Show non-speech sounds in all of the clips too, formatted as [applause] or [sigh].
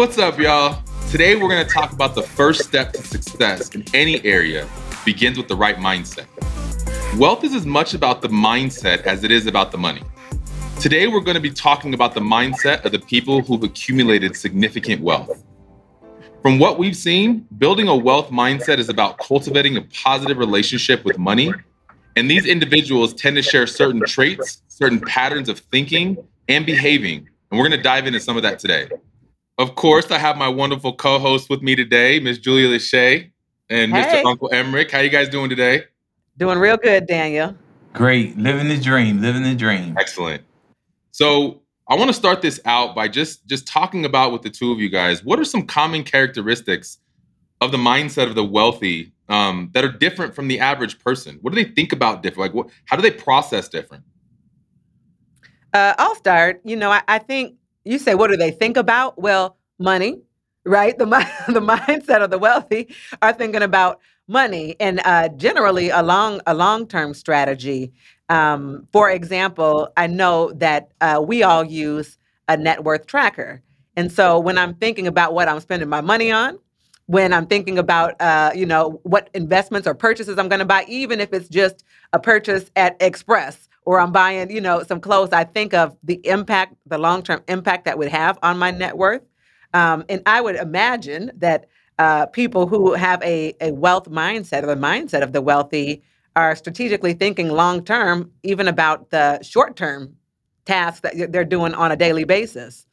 What's up, y'all? Today we're going to talk about the first step to success in any area begins with the right mindset. Wealth is as much about the mindset as it is about the money. Today we're going to be talking about the mindset of the people who've accumulated significant wealth. From what we've seen, building a wealth mindset is about cultivating a positive relationship with money. And these individuals tend to share certain traits, certain patterns of thinking and behaving. And we're going to dive into some of that today. Of course, I have my wonderful co-host with me today, Miss Julia Lashay and Hey. Mr. Uncle Emerick. How you guys doing today? Doing real good, Daniel. Great. Living the dream. Living the dream. Excellent. So I want to start this out by just just talking about with the two of you guys. What are some common characteristics of the mindset of the wealthy um, that are different from the average person? What do they think about different? Like, what? How do they process different? Uh, I'll start. You know, I, I think you say, what do they think about? Well, money, right? The [laughs] the mindset of the wealthy are thinking about money, and uh, generally a long a long term strategy. Um, for example, I know that uh, we all use a net worth tracker, and so when I'm thinking about what I'm spending my money on, when I'm thinking about uh, you know what investments or purchases I'm going to buy, even if it's just a purchase at Express or I'm buying you know some clothes, I think of the impact, the long term impact that would have on my net worth, um, and I would imagine that uh, people who have a a wealth mindset or the mindset of the wealthy are strategically thinking long term, even about the short term tasks that they're doing on a daily basis.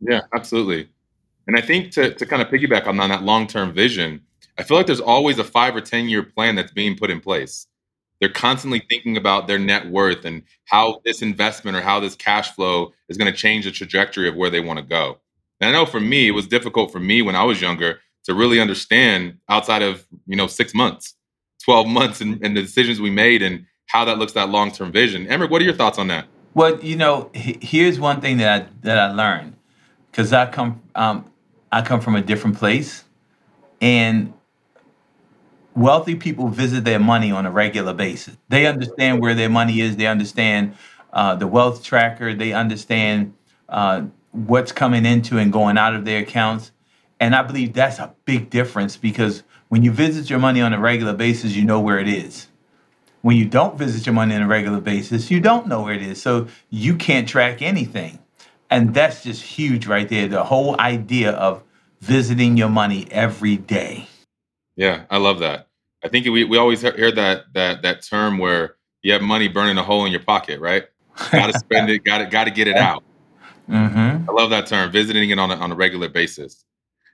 Yeah, absolutely. And I think to to kind of piggyback on, on that long term vision, I feel like there's always a five or ten year plan that's being put in place. They're constantly thinking about their net worth and how this investment or how this cash flow is going to change the trajectory of where they want to go. And I know for me, it was difficult for me when I was younger to really understand outside of you know six months, twelve months, and, and the decisions we made and how that looks that long term vision. Emerick, what are your thoughts on that? Well, you know, he- here's one thing that I that I learned because I come um, I come from a different place, and wealthy people visit their money on a regular basis. They understand where their money is. They understand uh, the wealth tracker. They understand uh, what's coming into and going out of their accounts. And I believe that's a big difference because when you visit your money on a regular basis, you know where it is. When you don't visit your money on a regular basis, you don't know where it is. So you can't track anything. And that's just huge right there. The whole idea of visiting your money every day. Yeah, I love that. I think we, we always hear that that that term where you have money burning a hole in your pocket, right? Got to spend it, got to got to get it [laughs] out. hmm I love that term, visiting it on a, on a regular basis.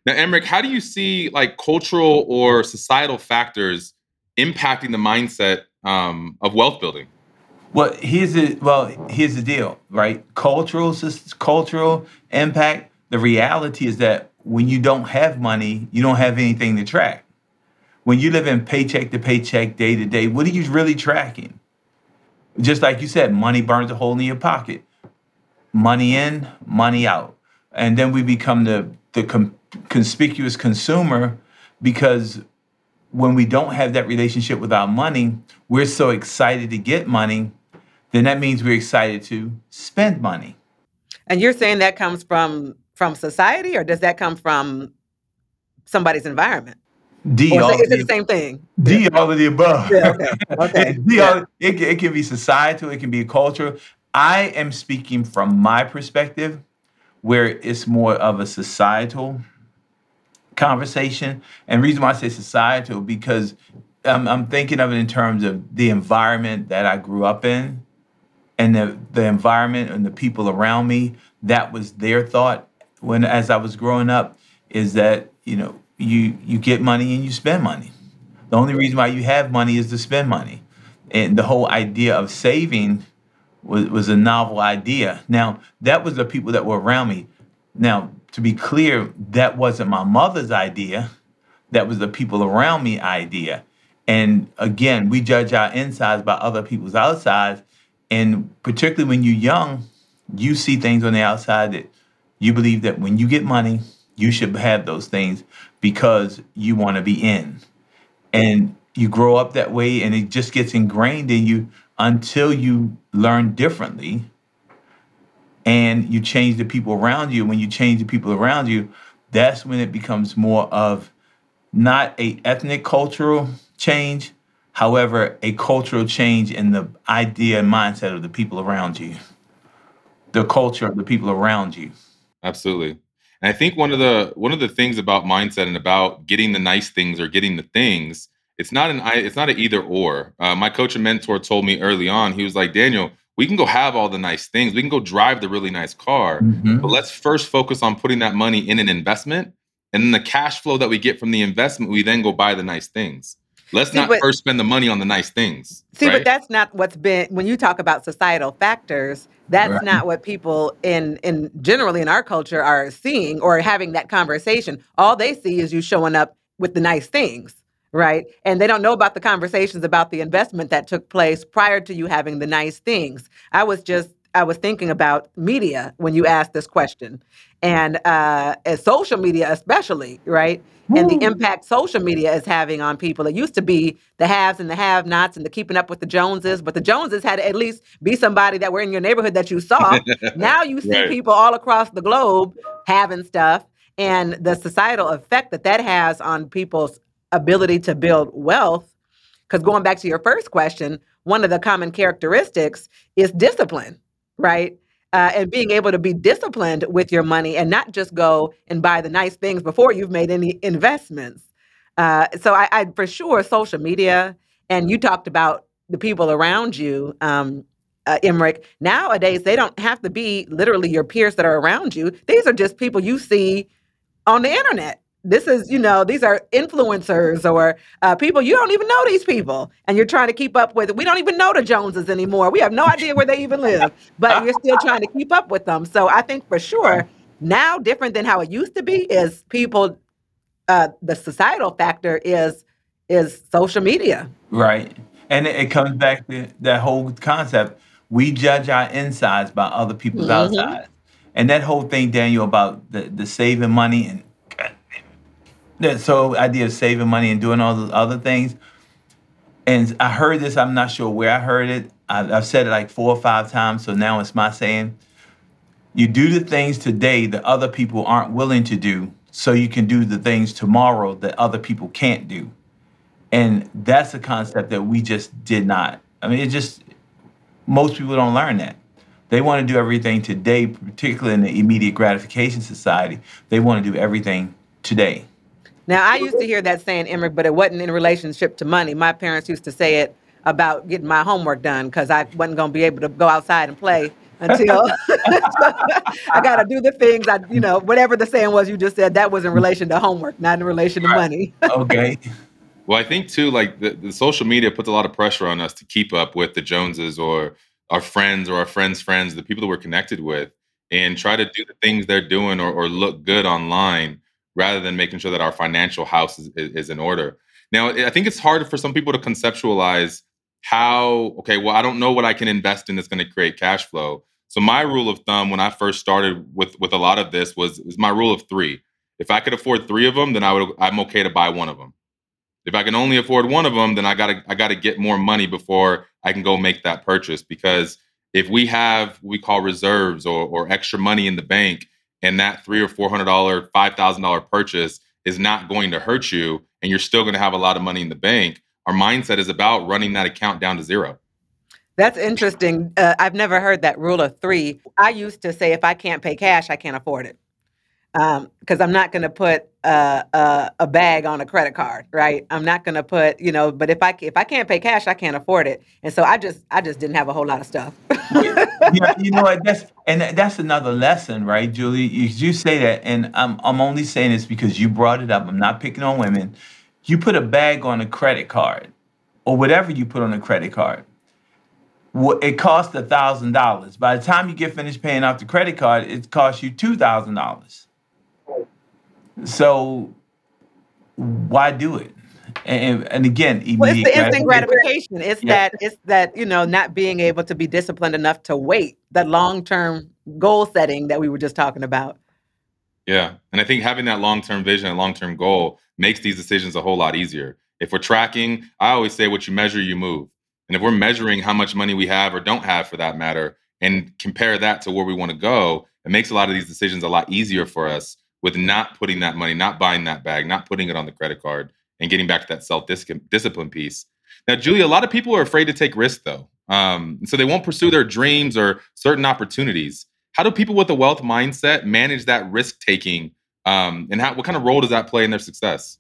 Now, Emerick, how do you see like cultural or societal factors impacting the mindset um, of wealth building? Well, here's the well, here's the deal, right? Cultural cultural impact. The reality is that when you don't have money, you don't have anything to track. When you live in paycheck to paycheck, day to day, what are you really tracking? Just like you said, money burns a hole in your pocket. Money in, money out, and then we become the the com- conspicuous consumer because when we don't have that relationship with our money, we're so excited to get money, then that means we're excited to spend money. And you're saying that comes from from society, or does that come from somebody's environment, D or is all it, of it the the same thing? D all of the above. Yeah. Okay. [laughs] Okay. D Yeah. all, it, can- it can be societal, it can be cultural. I am speaking from my perspective, where it's more of a societal conversation. And reason why I say societal because I'm, I'm thinking of it in terms of the environment that I grew up in and the, the environment and the people around me. That was their thought when as I was growing up is that, you know, you you get money and you spend money. The only reason why you have money is to spend money. And the whole idea of saving was, was a novel idea. Now, that was the people that were around me. Now, to be clear, that wasn't my mother's idea. That was the people around me idea. And again, we judge our insides by other people's outsides. And particularly when you're young, you see things on the outside that you believe that when you get money, you should have those things because you want to be in. And you grow up that way and it just gets ingrained in you until you learn differently and you change the people around you. When you change the people around you, that's when it becomes more of not a ethnic cultural change, however, a cultural change in the idea and mindset of the people around you, the culture of the people around you. Absolutely. And I think one of the one of the things about mindset and about getting the nice things or getting the things, it's not an it's not an either or. Uh, my coach and mentor told me early on, he was like, Daniel, we can go have all the nice things, we can go drive the really nice car, Mhm. but let's first focus on putting that money in an investment, and then the cash flow that we get from the investment, we then go buy the nice things. Let's See, not but- first spend the money on the nice things. See, right? but that's not what's been when you talk about societal factors. That's Right. not what people in in generally in our culture are seeing or having that conversation. All they see is you showing up with the nice things, right? And they don't know about the conversations about the investment that took place prior to you having the nice things. I was just I was thinking about media when you asked this question, and uh, social media especially, right? and the impact social media is having on people. It used to be the haves and the have-nots and the keeping up with the Joneses, but the Joneses had to at least be somebody that were in your neighborhood that you saw. now you see Right. people all across the globe having stuff, and the societal effect that that has on people's ability to build wealth. Because going back to your first question, one of the common characteristics is discipline, right? Uh, and being able to be disciplined with your money and not just go and buy the nice things before you've made any investments. Uh, so I, I for sure social media, and you talked about the people around you, um, uh. Nowadays, they don't have to be literally your peers that are around you. These are just people you see on the internet. This is, you know, these are influencers or uh, people you don't even know these people, and you're trying to keep up with. We don't even know the Joneses anymore. We have no idea where they even live, but you're still trying to keep up with them. So I think for sure now, different than how it used to be, is people. Uh, the societal factor is is social media. Right. And it, it comes back to that whole concept. We judge our insides by other people's Mhm. outsides. And that whole thing, Daniel, about the, the saving money and that so idea of saving money and doing all those other things. And I heard this, I'm not sure where I heard it. I, I've said it like four or five times, so now it's my saying. You do the things today that other people aren't willing to do, so you can do the things tomorrow that other people can't do. And that's a concept that we just did not. I mean, it just, most people don't learn that. They want to do everything today, particularly in the immediate gratification society. They want to do everything today. Now, I used to hear that saying, Emerick, but it wasn't in relationship to money. My parents used to say it about getting my homework done because I wasn't going to be able to go outside and play until [laughs] I got to do the things I, you know, whatever the saying was you just said, that was in relation to homework, not in relation to money. [laughs] Okay. Well, I think too, like the, the social media puts a lot of pressure on us to keep up with the Joneses or our friends or our friends' friends, the people that we're connected with, and try to do the things they're doing or, or look good online rather than making sure that our financial house is, is, is in order. Now, I think it's hard for some people to conceptualize how, okay, well, I don't know what I can invest in that's going to create cash flow. So my rule of thumb when I first started with with a lot of this was is my rule of three. If I could afford three of them, then I would I'm okay to buy one of them. If I can only afford one of them, then I gotta I gotta get more money before I can go make that purchase. Because if we have what we call reserves or, or extra money in the bank, and that three or four hundred dollar, five thousand dollar purchase is not going to hurt you, and you're still going to have a lot of money in the bank, our mindset is about running that account down to zero. That's interesting. Uh, I've never heard that rule of three. I used to say if I can't pay cash, I can't afford it. Because I'm not going to put uh, a, a bag on a credit card, right? I'm not to put, you know. But if I if I can't pay cash, I can't afford it. And so I just I just didn't have a whole lot of stuff. yeah, you know what? That's [laughs] and that's another lesson, right, Julie? You, you say that, and I'm I'm only saying this because you brought it up. I'm not picking on women. You put a bag on a credit card, or whatever you put on a credit card. It costs a thousand dollars. By the time you get finished paying off the credit card, it costs you two thousand dollars. So why do it? And, and again, Well, it's the instant gratification. gratification. It's Yeah. that it's that you know not being able to be disciplined enough to wait. That long term goal setting that we were just talking about. Yeah. And I think having that long term vision and long term goal makes these decisions a whole lot easier. If we're tracking, I always say what you measure, you move. And if we're measuring how much money we have or don't have for that matter, and compare that to where we want to go, it makes a lot of these decisions a lot easier for us with not putting that money, not buying that bag, not putting it on the credit card, and getting back to that self discipline piece. Now, Julia, a lot of people are afraid to take risks though. Um, so they won't pursue their dreams or certain opportunities. How do people with a wealth mindset manage that risk taking? Um, and how, what kind of role does that play in their success?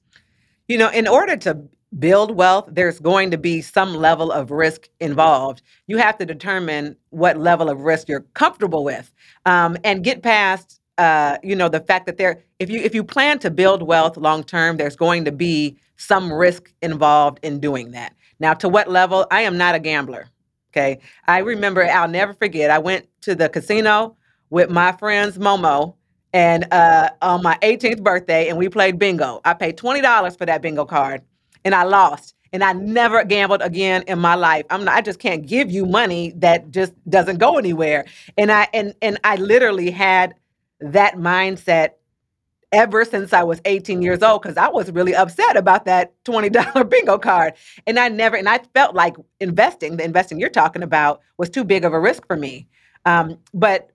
You know, in order to build wealth, there's going to be some level of risk involved. You have to determine what level of risk you're comfortable with, um, and get past, uh, you know, the fact that there, if you if you plan to build wealth long term, there's going to be some risk involved in doing that. Now, to what level? I am not a gambler. Okay, I remember, I'll never forget. I went to the casino with my friends Momo and uh, on my 18th birthday, and we played bingo. I paid twenty dollars for that bingo card and I lost. And I never gambled again in my life. I'm not, I just can't give you money that just doesn't go anywhere. And I and and I literally had that mindset ever since I was 18 years old because I was really upset about that $20 [laughs] bingo card. And I never, and I felt like investing, the investing you're talking about, was too big of a risk for me. Um, but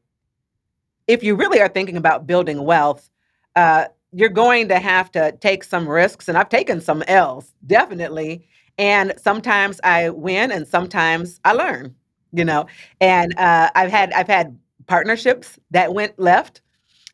if you really are thinking about building wealth, uh, you're going to have to take some risks and I've taken some L's definitely and sometimes I win and sometimes I learn you know and uh, I've had I've had partnerships that went left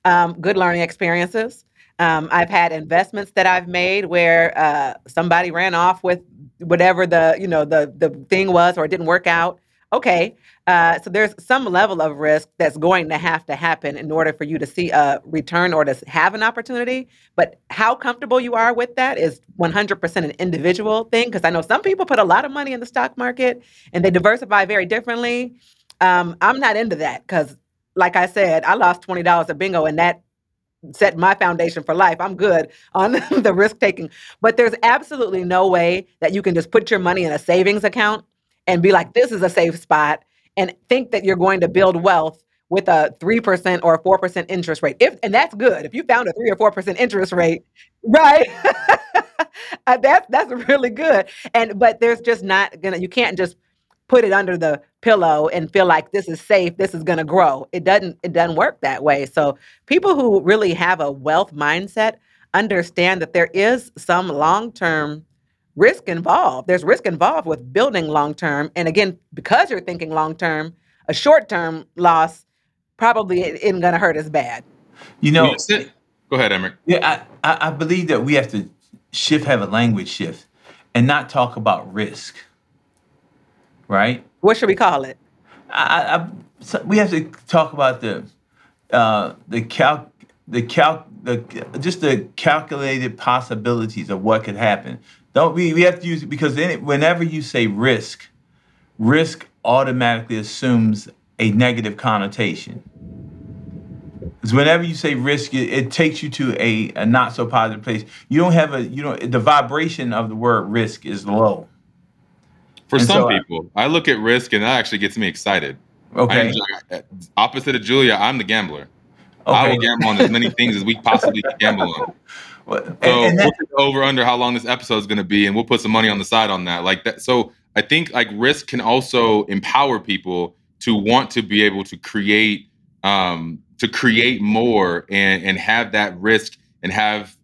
um, good learning experiences um, I've had investments that I've made where uh, somebody ran off with whatever the you know the the thing was or it didn't work out okay uh, so there's some level of risk that's going to have to happen in order for you to see a return or to have an opportunity. But how comfortable you are with that is 100% an individual thing. Because I know some people put a lot of money in the stock market and they diversify very differently. Um, I'm not into that because, like I said, I lost twenty dollars at bingo, and that set my foundation for life. I'm good on [laughs] the risk taking. But there's absolutely no way that you can just put your money in a savings account and be like, this is a safe spot and think that you're going to build wealth with a 3% or a 4% interest rate. If and that's good. If you found a 3 or 4% interest rate, right? [laughs] uh, that's that's really good. And but there's just not going to you can't just put it under the pillow and feel like this is safe, this is going to grow. It doesn't it doesn't work that way. So people who really have a wealth mindset understand that there is some long-term risk involved. There's risk involved with building long term. And again, because you're thinking long term, a short term loss probably isn't going to hurt as bad. You know, go ahead, Emerick. Yeah, I, I, I believe that we have to shift, have a language shift, and not talk about risk. Right? What should we call it? I, I, so we have to talk about the uh, the calc the calc the just the calculated possibilities of what could happen. Don't we? We have to use it because whenever you say risk, risk automatically assumes a negative connotation. Because whenever you say risk, it, it takes you to a, a not so positive place. You don't have a you know the vibration of the word risk is low. For and some so people, I, look at risk and that actually gets me excited. Okay. I, opposite of Julia, I'm the gambler. Okay. I will gamble on as many things as we possibly can gamble on. [laughs] Well, so and, and we'll over under how long this episode is going to be, and we'll put some money on the side on that. Like that. So I think like risk can also empower people to want to be able to create, um, to create more and and have that risk and have.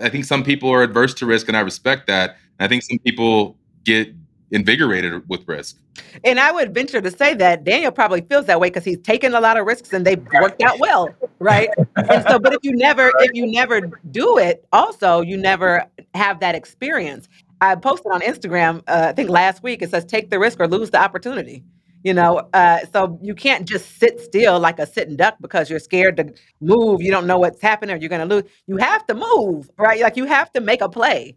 I think some people are adverse to risk, and I respect that. And I think some people get invigorated with risk. And I would venture to say that Daniel probably feels that way because he's taken a lot of risks and they've worked out well, right? and so, but if you never, if you never do it, also you never have that experience. I posted on Instagram, uh, I think last week. It says, "Take the risk or lose the opportunity." You know, uh, so you can't just sit still like a sitting duck because you're scared to move. You don't know what's happening, or you're going to lose. You have to move, right? Like you have to make a play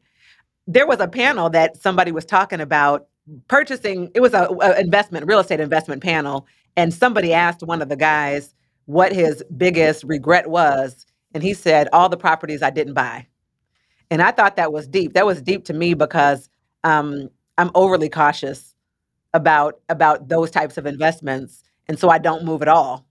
there was a panel that somebody was talking about purchasing it was a, a, investment real estate investment panel and somebody asked one of the guys what his biggest regret was and he said all the properties i didn't buy. And i thought that was deep. That was deep to me because um, i'm overly cautious about about those types of investments and so i don't move at all.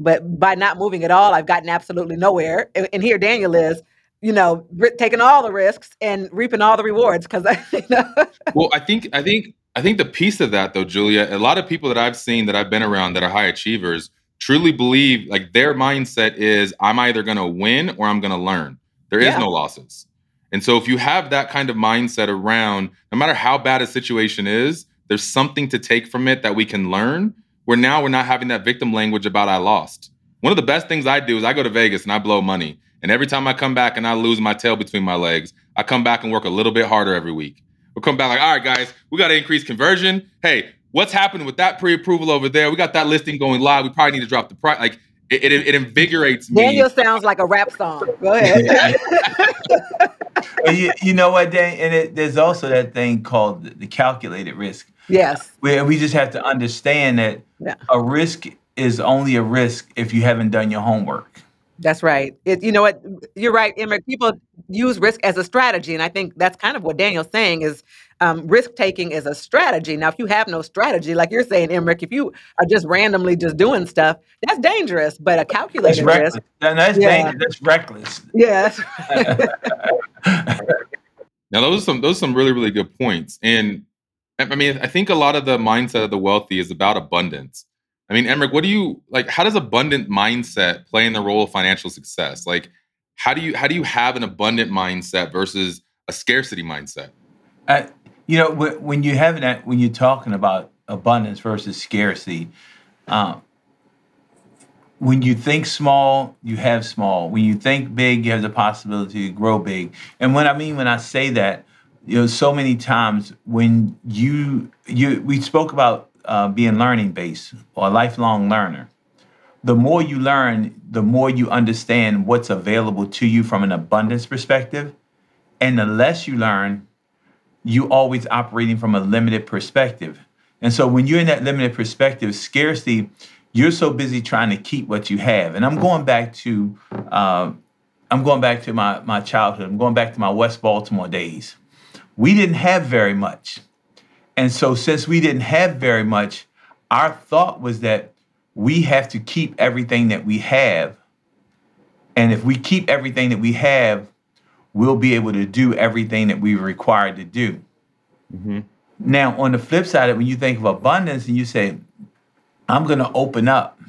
But by not moving at all i've gotten absolutely nowhere. And, and here daniel is you know, taking all the risks and reaping all the rewards. Because [laughs] you know? well, I think I think I think the piece of that though, Julia, a lot of people that I've seen that I've been around that are high achievers truly believe like their mindset is I'm either going to win or I'm going to learn. There is Yeah. no losses. And so if you have that kind of mindset around no matter how bad a situation is, there's something to take from it that we can learn. Where now we're not having that victim language about I lost. One of the best things I do is I go to Vegas and I blow money. And every time I come back and I lose my tail between my legs, I come back and work a little bit harder every week. We'll come back like, all right, guys, we got to increase conversion. Hey, what's happening with that pre-approval over there? We got that listing going live. We probably need to drop the price. Like it, it, it invigorates me. Daniel sounds like a rap song. Go ahead. [laughs] [laughs] But you, you know what, Dan? And it, there's also that thing called the, the calculated risk, yes. where we just have to understand that Yeah. a risk is only a risk if you haven't done your homework. That's right. It, you know what? You're right, Emerick. People use risk as a strategy, and I think that's kind of what Daniel's saying is um, risk taking is a strategy. Now, if you have no strategy, like you're saying, Emerick, if you are just randomly just doing stuff, that's dangerous. But a That's calculated reckless. risk, And that's Yeah. dangerous. That's reckless. yeah, that's right. [laughs] Now those are some those are some really really good points, and I I mean I think a lot of the mindset of the wealthy is about abundance. I mean, Emerick, what do you like? How does abundant mindset play in the role of financial success? Like, how do you how do you have an abundant mindset versus a scarcity mindset? Uh, you know, when you have that, when you're talking about abundance versus scarcity, um, when you think small, you have small. When you think big, you have the possibility to grow big. And what I mean when I say that, you know, so many times when you you we spoke about uh, being learning based or a lifelong learner. The more you learn, the more you understand what's available to you from an abundance perspective, and the less you learn, you always operating from a limited perspective. And so when you're in that limited perspective, scarcity, you're so busy trying to keep what you have. And I'm going back to uh, I'm going back to my my childhood. I'm going back to my West Baltimore days. We didn't have very much. And so since we didn't have very much, our thought was that we have to keep everything that we have. And if we keep everything that we have, we'll be able to do everything that we're required to do. Mm-hmm. Now, on the flip side, when you think of abundance and you say, I'm going to open up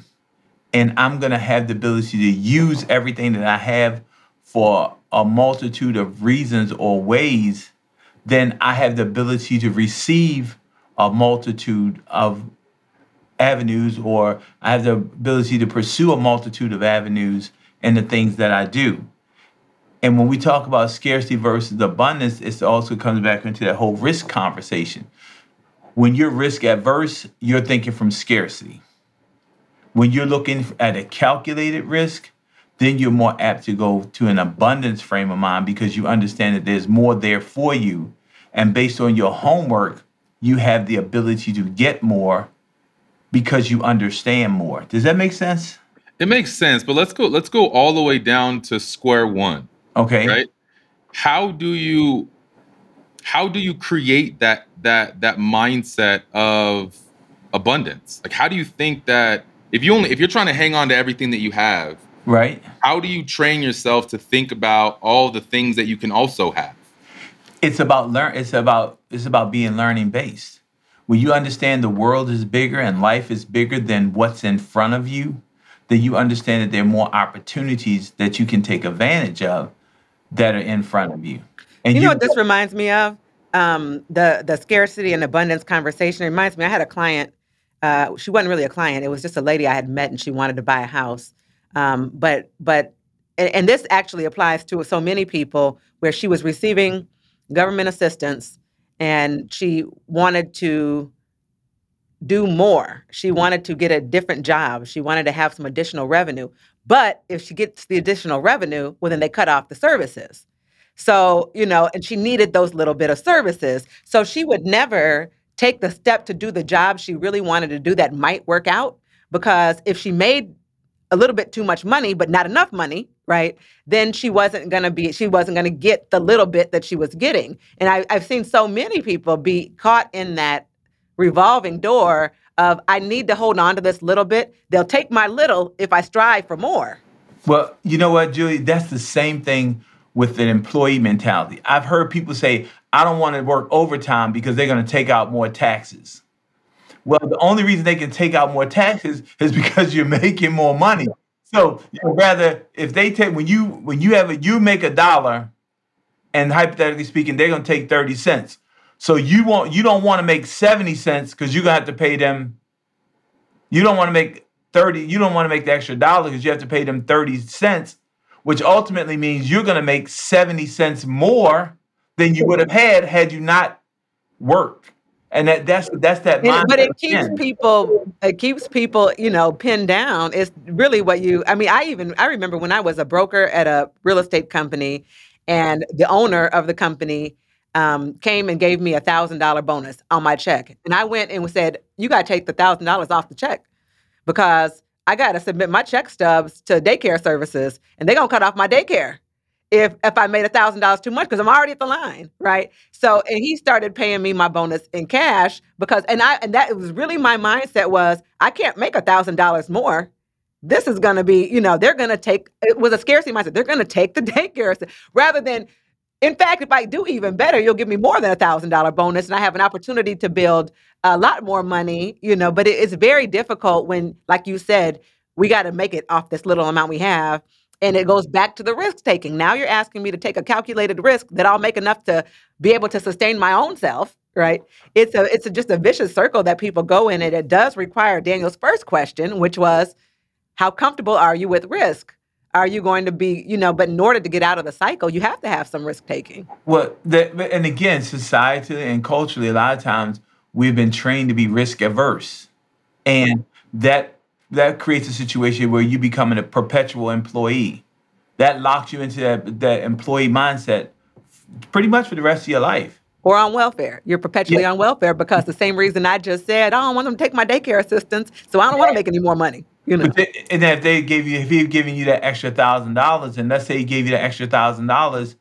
and I'm going to have the ability to use everything that I have for a multitude of reasons or ways, then I have the ability to receive a multitude of avenues or I have the ability to pursue a multitude of avenues in the things that I do. And when we talk about scarcity versus abundance, it also comes back into that whole risk conversation. When you're risk adverse, you're thinking from scarcity. When you're looking at a calculated risk, then you're more apt to go to an abundance frame of mind because you understand that there's more there for you. And based on your homework, you have the ability to get more because you understand more. Does that make sense? It makes sense, but let's go let's go all the way down to square one. Okay. right how do you how do you create that that that mindset of abundance like how do you think that if you only if you're trying to hang on to everything that you have Right. how do you train yourself to think about all the things that you can also have it's about learn it's about it's about being learning based when you understand the world is bigger and life is bigger than what's in front of you then you understand that there are more opportunities that you can take advantage of that are in front of you and You know what this reminds me of? Um, the the scarcity and abundance conversation It reminds me. I had a client. Uh, she wasn't really a client. It was just a lady I had met, and she wanted to buy a house. Um, but but and, and this actually applies to so many people where she was receiving government assistance, and she wanted to do more. She wanted to get a different job. She wanted to have some additional revenue. But if she gets the additional revenue, well, then they cut off the services. So, you know, and she needed those little bit of services. So she would never take the step to do the job she really wanted to do that might work out because if she made a little bit too much money but not enough money, right? Then she wasn't going to be she wasn't going to get the little bit that she was getting. And I I've seen so many people be caught in that revolving door of I need to hold on to this little bit. They'll take my little if I strive for more. Well, you know what, Julie? That's the same thing with an employee mentality. I've heard people say, I don't want to work overtime because they're going to take out more taxes. Well, the only reason they can take out more taxes is [laughs] because you're making more money. So rather, if they take when you when you have a you make a dollar, and hypothetically speaking, they're gonna take 30 cents. So you want you don't want to make 70 cents because you're gonna have to pay them. You don't want to make 30, you don't want to make the extra dollar because you have to pay them 30 cents, which ultimately means you're gonna make 70 cents more than you would have had had you not worked. And that that's that's that And, but it keeps people it keeps people you know pinned down. It's really what you i mean i even i remember when i was a broker at a real estate company and the owner of the company um, came and gave me a thousand dollar bonus on my check. And i went and said you got to take the thousand dollars off the check because i got to submit my check stubs to daycare services and they're going to cut off my daycare if if I made a thousand dollars too much because I'm already at the line, right? So and he started paying me my bonus in cash because and I and that was really my mindset was I can't make a thousand dollars more. This is gonna be, you know, they're gonna take it was a scarcity mindset. They're gonna take the [laughs] daycare s- rather than in fact, if I do even better, you'll give me more than a thousand dollar bonus and I have an opportunity to build a lot more money, you know, but it, it's very difficult when, like you said, we got to make it off this little amount we have and it goes back to the risk taking. Now you're asking me to take a calculated risk that I'll make enough to be able to sustain my own self, right? It's a it's a, just a vicious circle that people go in, and it does require Daniel's first question, which was, how comfortable are you with risk? Are you going to be, you know? But in order to get out of the cycle, you have to have some risk taking. Well, but- and again, societally and culturally, a lot of times we've been trained to be risk averse, and that that creates a situation where you become a perpetual employee. That locks you into that that employee mindset, pretty much for the rest of your life. Or on welfare. You're perpetually Yeah. on welfare because the same reason I just said, I don't want them to take my daycare assistance, so I don't want to make any more money. You know. They, and then if they gave you, if he giving you that extra thousand dollars, and let's say he gave you that extra thousand dollars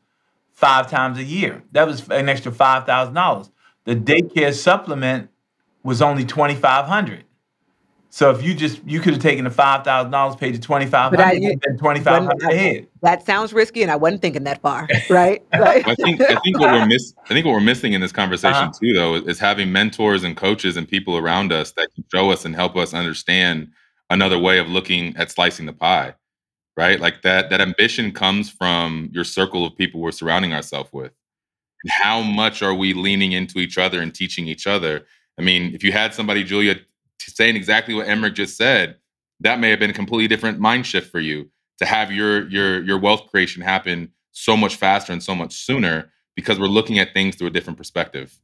five times a year, that was an extra five thousand dollars. The daycare supplement was only twenty five hundred. So if you just you could have taken the five thousand dollars, paid you twenty five But I, hundred, you, and then twenty five wasn't, hundred I, ahead. that sounds risky, and I wasn't thinking that far, [laughs] right? Like, I think I think what we're [laughs] miss I think what we're missing in this conversation huh. too though is, is having mentors and coaches and people around us that can show us and help us understand another way of looking at slicing the pie. Right? Like that that ambition comes from your circle of people we're surrounding ourselves with. And how much are we leaning into each other and teaching each other? I mean, if you had somebody, Julia, t- saying exactly what Emerick just said, that may have been a completely different mind shift for you to have your your your wealth creation happen so much faster and so much sooner because we're looking at things through a different perspective.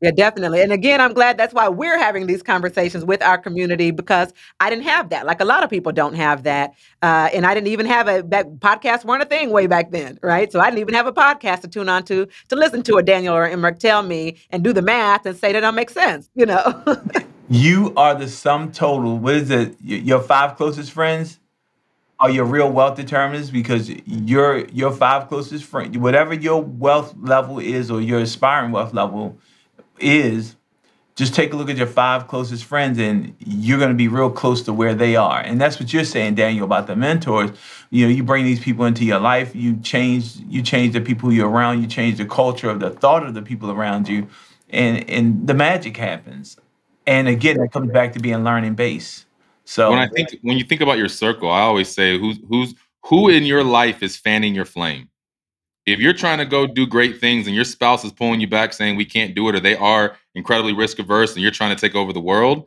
Yeah, definitely. And again, I'm glad that's why we're having these conversations with our community because I didn't have that. Like a lot of people don't have that. Uh, and I didn't even have a that podcasts weren't a thing way back then, right? So I didn't even have a podcast to tune on to to listen to a Daniel or Emerick tell me and do the math and say that don't make sense, you know. [laughs] You are the sum total. What is it? Your five closest friends are your real wealth determinants because your your five closest friends, whatever your wealth level is or your aspiring wealth level is, just take a look at your five closest friends and you're going to be real close to where they are. And that's what you're saying, Daniel, about the mentors. You know, you bring these people into your life, you change you change the people you're around, you change the culture of the thought of the people around you, and and the magic happens. And again, that comes back to being learning based. So when I think when you think about your circle, I always say who's who's who in your life is fanning your flame. If you're trying to go do great things and your spouse is pulling you back saying we can't do it or they are incredibly risk averse and you're trying to take over the world,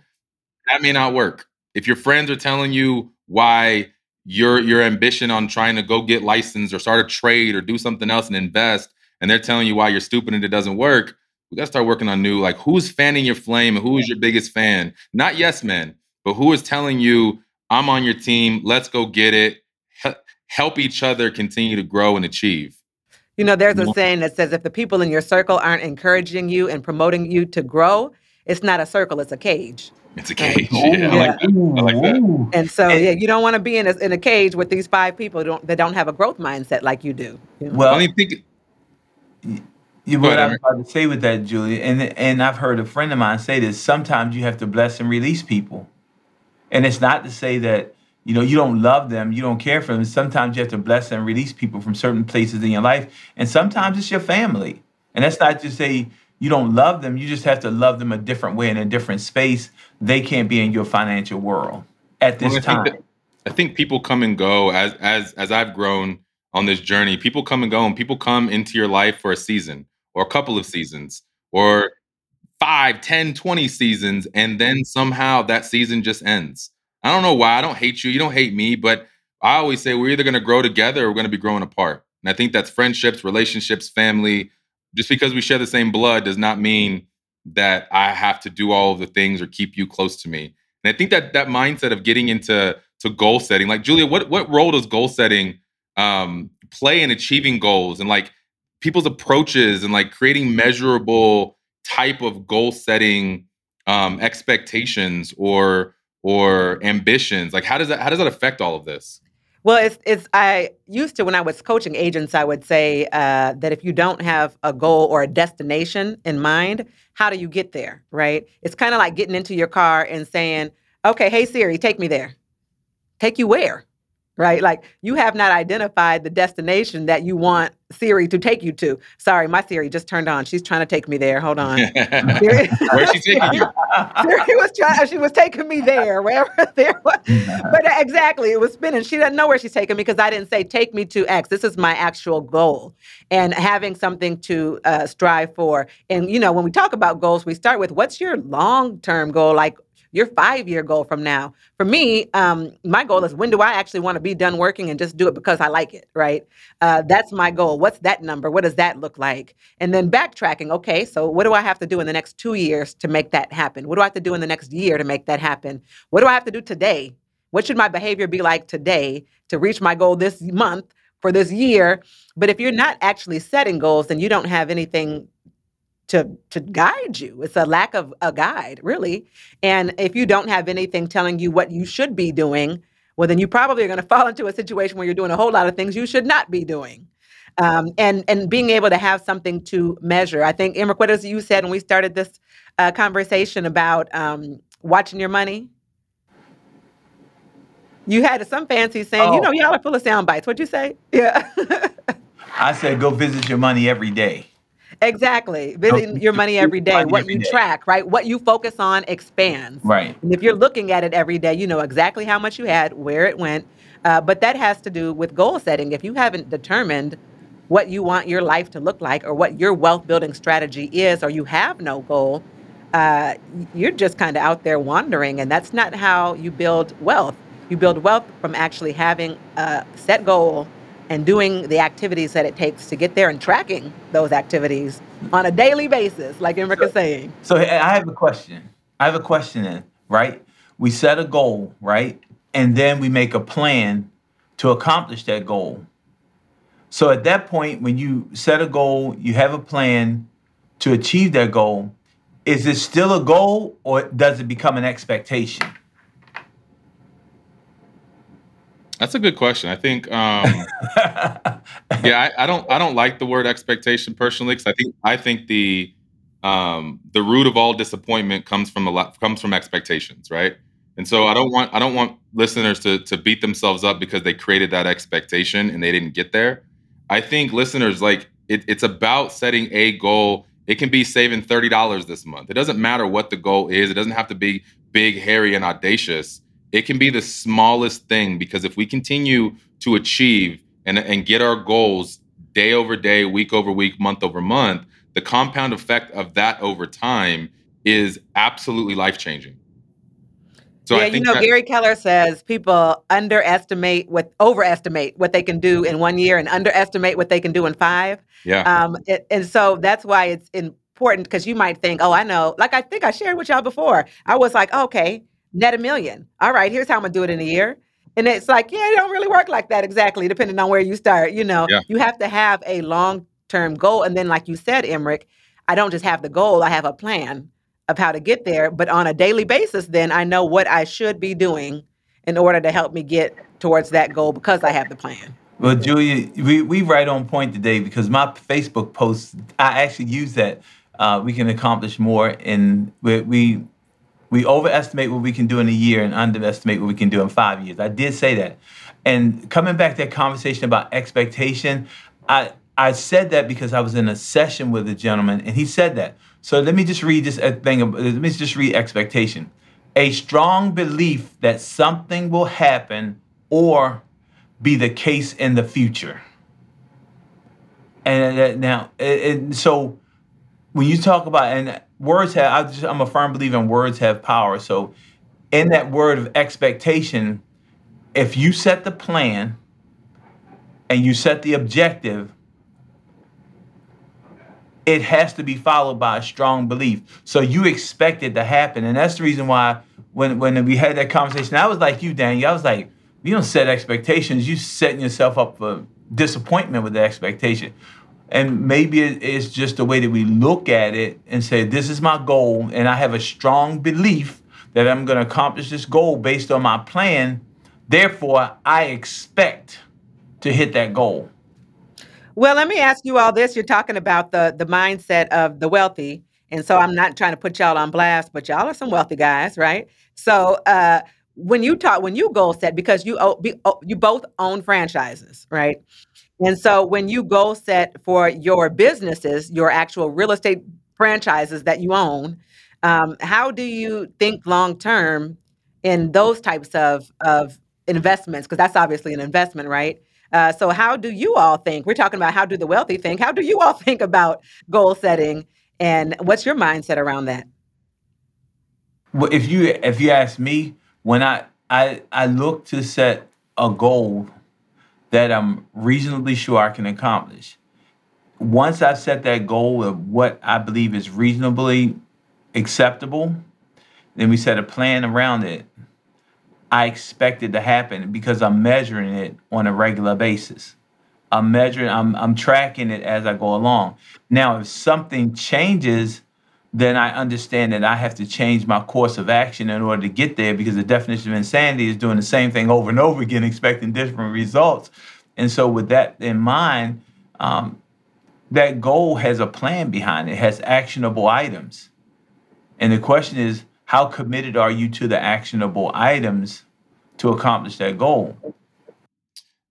that may not work. If your friends are telling you why your your ambition on trying to go get licensed or start a trade or do something else and invest, and they're telling you why you're stupid and it doesn't work, we gotta start working on new like who's fanning your flame and who is your biggest fan? Not yes men, but who is telling you I'm on your team, let's go get it, He- help each other continue to grow and achieve. You know, there's a saying that says if the people in your circle aren't encouraging you and promoting you to grow, it's not a circle, it's a cage. It's a Right. cage. Yeah, I like that. I like that. And so, And- yeah, you don't want to be in a, in a cage with these five people who don't, that don't have a growth mindset like you do. you know? I Well, only think you, go what I was Emerick. about to say with that, Julia, and and I've heard a friend of mine say this. Sometimes you have to bless and release people, and it's not to say that you know, you don't love them, you don't care for them. Sometimes you have to bless and release people from certain places in your life. And sometimes it's your family. And that's not to say you don't love them, you just have to love them a different way in a different space. They can't be in your financial world at this Well, I time. think that I think people come and go as as as I've grown on this journey. People come and go, and people come into your life for a season or a couple of seasons or five, ten, twenty seasons, and then somehow that season just ends. I don't know why. I don't hate you. You don't hate me, but I always say we're either going to grow together or we're going to be growing apart. And I think that's friendships, relationships, family. Just because we share the same blood does not mean that I have to do all of the things or keep you close to me. And I think that that mindset of getting into to goal setting, like Julia, what what role does goal setting um, play in achieving goals and like people's approaches and like creating measurable type of goal setting um, expectations or or ambitions? Like how does that how does that affect all of this? Well, it's it's. I used to when I was coaching agents, I would say uh, that if you don't have a goal or a destination in mind, how do you get there? Right? It's kind of like getting into your car and saying, "Okay, hey Siri, take me there." Take you where? Right? Like you have not identified the destination that you want Siri to take you to. Sorry, my Siri just turned on. She's trying to take me there. Hold on. [laughs] Siri, Where's she taking you? [laughs] Siri was trying. She was taking me there, wherever [laughs] there was. But uh, exactly, it was spinning. She doesn't know where she's taking me because I didn't say take me to X. This is my actual goal, and having something to uh, strive for. And you know, when we talk about goals, we start with what's your long term goal, like your five year goal from now. For me, um, my goal is when do I actually want to be done working and just do it because I like it, right? Uh, that's my goal. What's that number? What does that look like? And then backtracking. Okay, so what do I have to do in the next two years to make that happen? What do I have to do in the next year to make that happen? What do I have to do today? What should my behavior be like today to reach my goal this month for this year? But if you're not actually setting goals, then you don't have anything to to guide you. It's a lack of a guide, really. And if you don't have anything telling you what you should be doing, well, then you probably are going [laughs] to fall into a situation where you're doing a whole lot of things you should not be doing. Um, and and being able to have something to measure. I think, Emerick, what as you said when we started this uh, conversation about um, watching your money. You had some fancy saying, you Oh, know, y'all are full of sound bites. What'd you say? Yeah. [laughs] I said go visit your money every day. Exactly. Visiting visit your money every day. money What every you day. track, right? What you focus on expands. Right. And if you're looking at it every day, you know exactly how much you had, where it went. Uh, but that has to do with goal setting. If you haven't determined what you want your life to look like or what your wealth building strategy is, or you have no goal, uh, you're just kind of out there wandering. And that's not how you build wealth. You build wealth from actually having a set goal and doing the activities that it takes to get there and tracking those activities on a daily basis, like Emerick is saying. So I have a question. I have a question then, right? We set a goal, right? And then we make a plan to accomplish that goal. So at that point, when you set a goal, you have a plan to achieve that goal. Is it still a goal or does it become an expectation? That's a good question. I think um, [laughs] yeah, I, I don't I don't like the word expectation personally because I think I think the um, the root of all disappointment comes from a lot comes from expectations, right? And so I don't want I don't want listeners to to beat themselves up because they created that expectation and they didn't get there. I think listeners like it, it's about setting a goal. It can be saving thirty dollars this month. It doesn't matter what the goal is. It doesn't have to be big, hairy, and audacious. It can be the smallest thing because if we continue to achieve and, and get our goals day over day, week over week, month over month, the compound effect of that over time is absolutely life changing. So yeah, you know, that Gary Keller says people underestimate what overestimate what they can do in one year and underestimate what they can do in five. yeah, Um, it, and so that's why it's important because you might think, oh, I know. Like I think I shared with y'all before. I was like, okay, net a million. All right, here's how I'm gonna do it in a year. And it's like, yeah, it don't really work like that exactly, depending on where you start. You know, yeah. you have to have a long term goal. And then, like you said, Emerick, I don't just have the goal, I have a plan of how to get there. But on a daily basis, then I know what I should be doing in order to help me get towards that goal because I have the plan. Well, Julia, we, we right on point today because my Facebook post, I actually use that. Uh, we can accomplish more, and we, we We overestimate what we can do in a year and underestimate what we can do in five years. I did say that. And coming back to that conversation about expectation, I I said that because I was in a session with a gentleman and he said that. So let me just read this uh, thing. Let me just read expectation. A strong belief that something will happen or be the case in the future. And now, and so when you talk about and words have, I just, I'm a firm believer in words have power. So in that word of expectation, if you set the plan and you set the objective, it has to be followed by a strong belief. So you expect it to happen. And that's the reason why when when we had that conversation, I was like you, Daniel. I was like, you don't set expectations, you setting yourself up for disappointment with the expectation. And maybe it's just the way that we look at it and say, this is my goal, and I have a strong belief that I'm going to accomplish this goal based on my plan. Therefore, I expect to hit that goal. Well, let me ask you all this. You're talking about the the mindset of the wealthy. And so I'm not trying to put y'all on blast, but y'all are some wealthy guys, right? So uh, when you talk, when you goal set, because you you both own franchises, right? And so when you goal set for your businesses, your actual real estate franchises that you own, um, how do you think long term in those types of of investments? Because that's obviously an investment, right? Uh, so how do you all think? We're talking about how do the wealthy think. How do you all [laughs] think about goal setting, and what's your mindset around that? Well, if you if you ask me, when I I I look to set a goal that I'm reasonably sure I can accomplish. Once I set that goal of what I believe is reasonably acceptable, then we set a plan around it. I expect it to happen because I'm measuring it on a regular basis. I'm measuring, I'm, I'm tracking it as I go along. Now, if something changes, then I understand that I have to change my course of action in order to get there because the definition of insanity is doing the same thing over and over again, expecting different results. And so, with that in mind, um, that goal has a plan behind it, has actionable items. And the question is, how committed are you to the actionable items to accomplish that goal?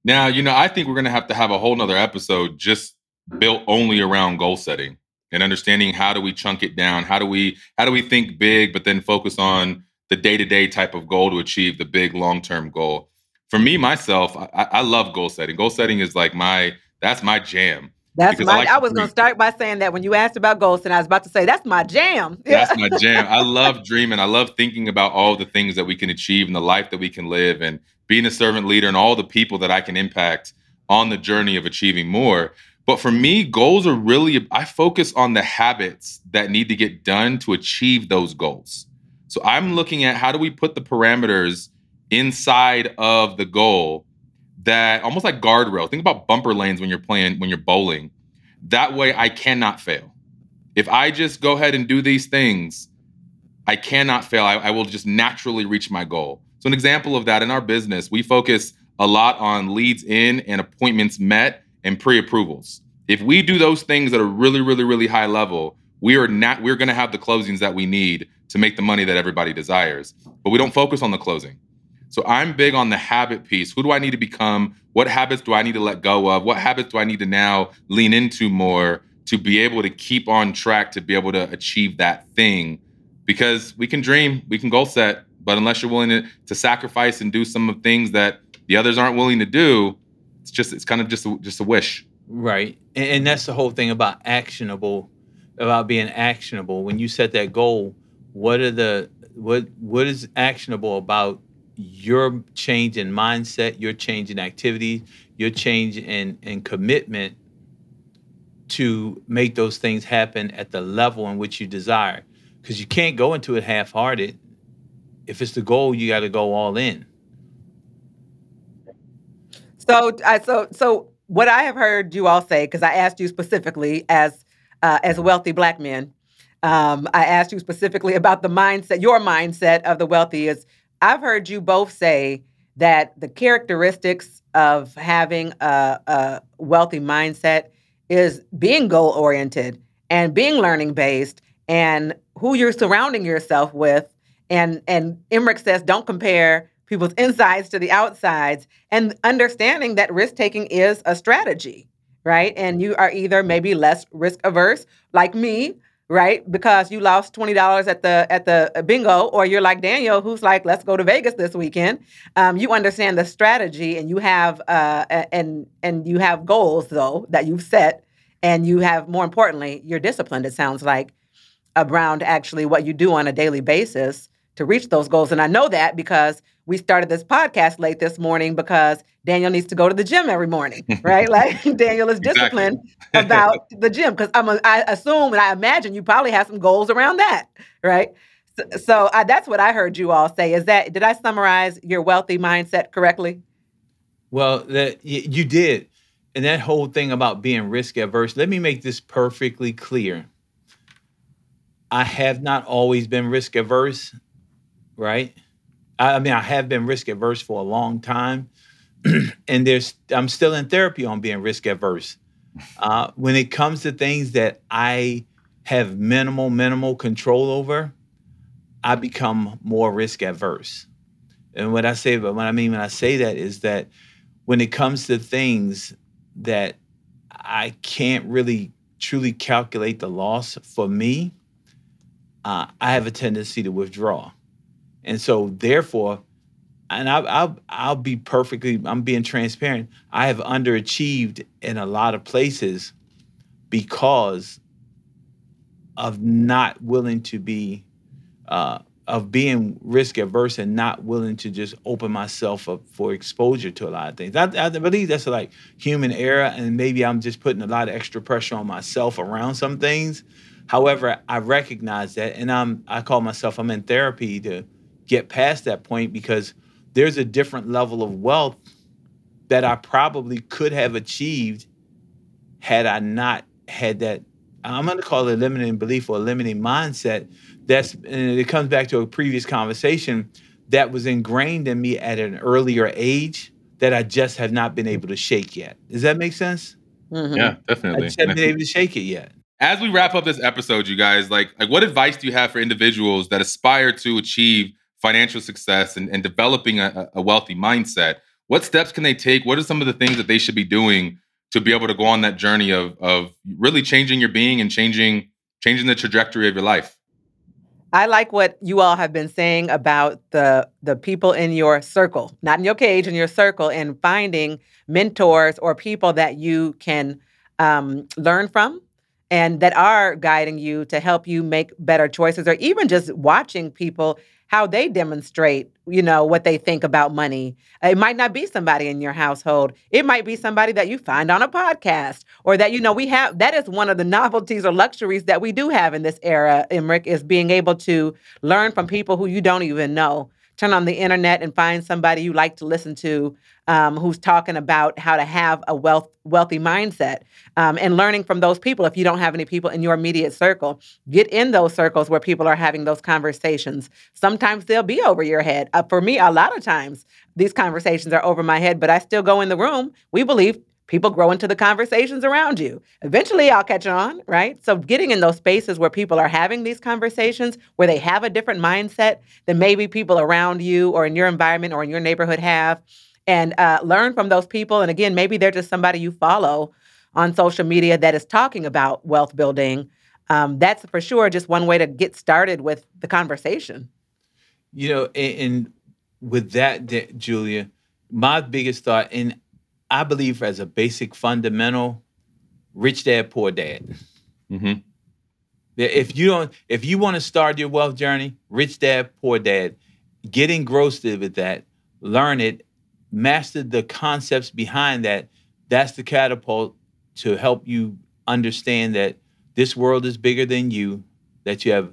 Now, you know, I think we're going to have to have a whole nother episode just built only around goal setting and understanding how do we chunk it down how do we how do we think big but then focus on the day-to-day type of goal to achieve the big long-term goal for me myself i, I love goal setting goal setting is like my that's my jam that's my. I, like I was going to start by saying that when you asked about goals, and I was about to say that's my jam. [laughs] That's my jam. I love dreaming. I love thinking about all the things that we can achieve and the life that we can live, and being a servant leader and all the people that I can impact on the journey of achieving more. But for me, goals are really, I focus on the habits that need to get done to achieve those goals. So I'm looking at how do we put the parameters inside of the goal that almost like guardrail. Think about bumper lanes when you're playing, when you're bowling. That way I cannot fail. If I just go ahead and do these things, I cannot fail. I, I will just naturally reach my goal. So, an example of that in our business, we focus a lot on leads in and appointments met and pre-approvals. If we do those things at a really, really, really high level, we are not we're going to have the closings that we need to make the money that everybody desires. But we don't focus on the closing. So I'm big on the habit piece. Who do I need to become? What habits do I need to let go of? What habits do I need to now lean into more to be able to keep on track to be able to achieve that thing? Because we can dream, we can goal set, but unless you're willing to, to sacrifice and do some of things that the others aren't willing to do, it's just it's kind of just a, just a wish. Right, and, and that's the whole thing about actionable, about being actionable. When you set that goal, what are the what what is actionable about your change in mindset, your change in activity, your change in in commitment to make those things happen at the level in which you desire. Because you can't go into it half-hearted. If it's the goal, you got to go all in. So, I so so what I have heard you all say, because I asked you specifically as uh, as wealthy black men, um, I asked you specifically about the mindset, your mindset of the wealthy. Is I've heard you both say that the characteristics of having a, a wealthy mindset is being goal oriented and being learning based and who you're surrounding yourself with And and Emerick says don't compare people's insides to the outsides and understanding that risk taking is a strategy, right? And you are either maybe less risk averse like me, right? Because you lost $20 at the at the uh, bingo or you're like Daniel who's like let's go to Vegas this weekend. Um, you understand the strategy and you have uh, and and you have goals though that you've set and you have more importantly you're disciplined it sounds like around actually what you do on a daily basis to reach those goals. And I know that because we started this podcast late this morning because Daniel needs to go to the gym every morning, right? like [laughs] [laughs] Daniel is disciplined exactly. [laughs] about the gym because I'm a, I assume and I imagine you probably have some goals around that, right? So, so I, that's what I heard you all say. Is that did I summarize your wealthy mindset correctly? Well, that you did, and that whole thing about being risk averse. Let me make this perfectly clear. I have not always been risk averse right? I, mean, I have been risk averse for a long time, [clears throat] and there's I'm still in therapy on being risk averse. Uh, when it comes to things that I have minimal, minimal control over, I become more risk averse. And what I say, but what I mean when I say that is that when it comes to things that I can't really truly calculate the loss for me, uh, I have a tendency to withdraw. And so therefore, and I'll, I'll I'll be perfectly I'm being transparent. I have underachieved in a lot of places because of not willing to be uh, of being risk averse and not willing to just open myself up for exposure to a lot of things. I, I believe that's like human error, and maybe I'm just putting a lot of extra pressure on myself around some things. However, I recognize that, and I'm I call myself I'm in therapy to get past that point because there's a different level of wealth that I probably could have achieved had I not had that. I'm going to call it limiting belief or limiting mindset. That's and it comes back to a previous conversation that was ingrained in me at an earlier age that I just have not been able to shake yet. Does that make sense? Mm-hmm. Yeah, definitely. I just haven't been able to shake it yet. As we wrap up this episode, you guys, like, like what advice do you have for individuals that aspire to achieve financial success and, and developing a, a wealthy mindset, what steps can they take? What are some of the things that they should be doing to be able to go on that journey of of really changing your being and changing changing the trajectory of your life? I like what you all have been saying about the the people in your circle, not in your cage, in your circle, and finding mentors or people that you can um, learn from and that are guiding you to help you make better choices, or even just watching people how they demonstrate, you know, what they think about money. It might not be somebody in your household. It might be somebody that you find on a podcast or that, you know, we have. That is one of the [laughs] novelties or luxuries that we do have in this era, Emerick, is being able to learn from people who you don't even know turn on the internet and find somebody you like to listen to um, who's talking about how to have a wealth wealthy mindset um, and learning from those people. If you don't have any people in your immediate circle get in those circles where people are having those conversations. Sometimes they'll be over your head. Uh, for me a lot of times these conversations are over my head but i still go in the room. We believe people grow into the conversations around you. Eventually, I'll catch on, right? So, getting in those spaces where people are having these conversations, where they have a different mindset than maybe people around you or in your environment or in your neighborhood have, and uh, learn from those people. And again, maybe they're just somebody you follow on social media that is talking about wealth building. Um, that's for sure just one way to get started with the conversation. You know, and, and with that, Julia, my biggest thought, and I believe as a basic fundamental, rich dad, poor dad. Mm-hmm. If you don't, if you want to start your wealth journey, rich dad, poor dad, get engrossed with that, learn it, master the concepts behind that. That's the catapult to help you understand that this world is bigger than you, that you have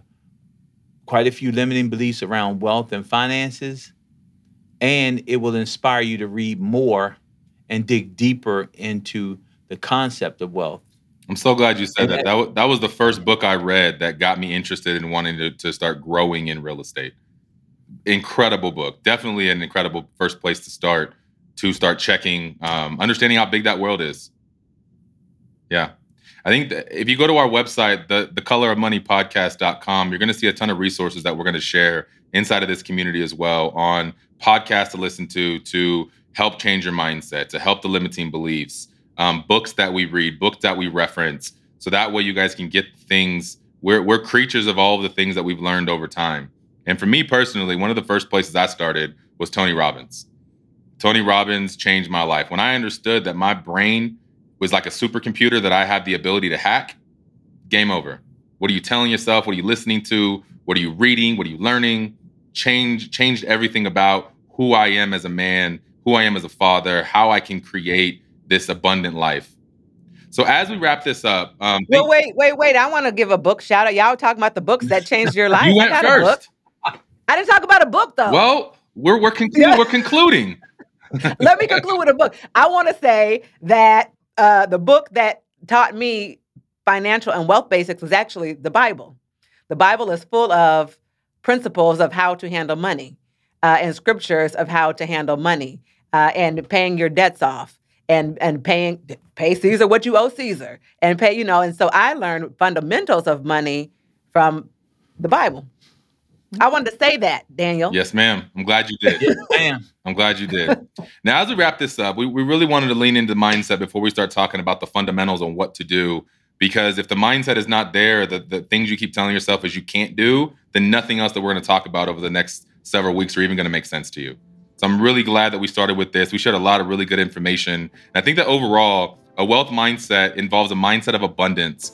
quite a few limiting beliefs around wealth and finances, and it will inspire you to read more and dig deeper into the concept of wealth. I'm so glad you said that. That, was, that was the first book I read that got me interested in wanting to, to start growing in real estate. Incredible book. Definitely an incredible first place to start to start checking, um, understanding how big that world is. Yeah. I think if you go to our website, the, the color of money podcast.com, you're going to see a ton of resources that we're going to share inside of this community as well on podcasts to listen to, to help change your mindset, to help the limiting beliefs, um, books that we read, books that we reference. So that way you guys can get things. We're, we're creatures of all of the things that we've learned over time. And for me personally, one of the first places I started was Tony Robbins. Tony Robbins changed my life. When I understood that my brain was like a supercomputer that I had the ability to hack, game over. What are you telling yourself? What are you listening to? What are you reading? What are you learning? Change changed everything about who I am as a man, who I am as a father, how I can create this abundant life. So as we wrap this up, um, well, wait, wait, wait. I want to give a book shout out. Y'all talking about the books that changed your [laughs] life. you went first. I didn't talk about a book though. Well, we're we're, conclu- we're concluding. [laughs] Let me conclude with a book. I want to say that uh, the book that taught me financial and wealth basics was actually the Bible. The Bible is full of principles of how to handle money uh, and scriptures of how to handle money uh, and paying your debts off and and paying pay Caesar what you owe Caesar and pay you know and so I learned fundamentals of money from the Bible. I wanted to say that, Daniel. Yes, ma'am. I'm glad you did. yes, ma'am. I'm glad you did. now, as we wrap this up, we, we really wanted to lean into the mindset before we start talking about the fundamentals on what to do. Because if the mindset is not there, the, the things you keep telling yourself is you can't do, then nothing else that we're going to talk about over the next several weeks are even going to make sense to you. So I'm really glad that we started with this. We shared a lot of really good information. And I think that overall, a wealth mindset involves a mindset of abundance,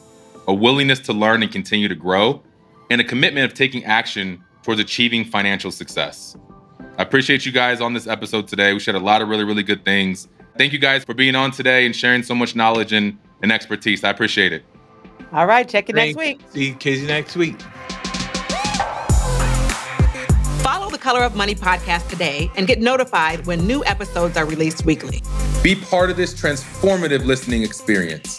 a willingness to learn and continue to grow, and a commitment of taking action towards achieving financial success. I appreciate you guys on this episode today. We shared a lot of really, really good things. Thank you guys for being on today and sharing so much knowledge and, and expertise. I appreciate it. All right, check you next week. See you Casey next week. Color of Money podcast today and get notified when new episodes are released weekly. Be part of this transformative listening experience.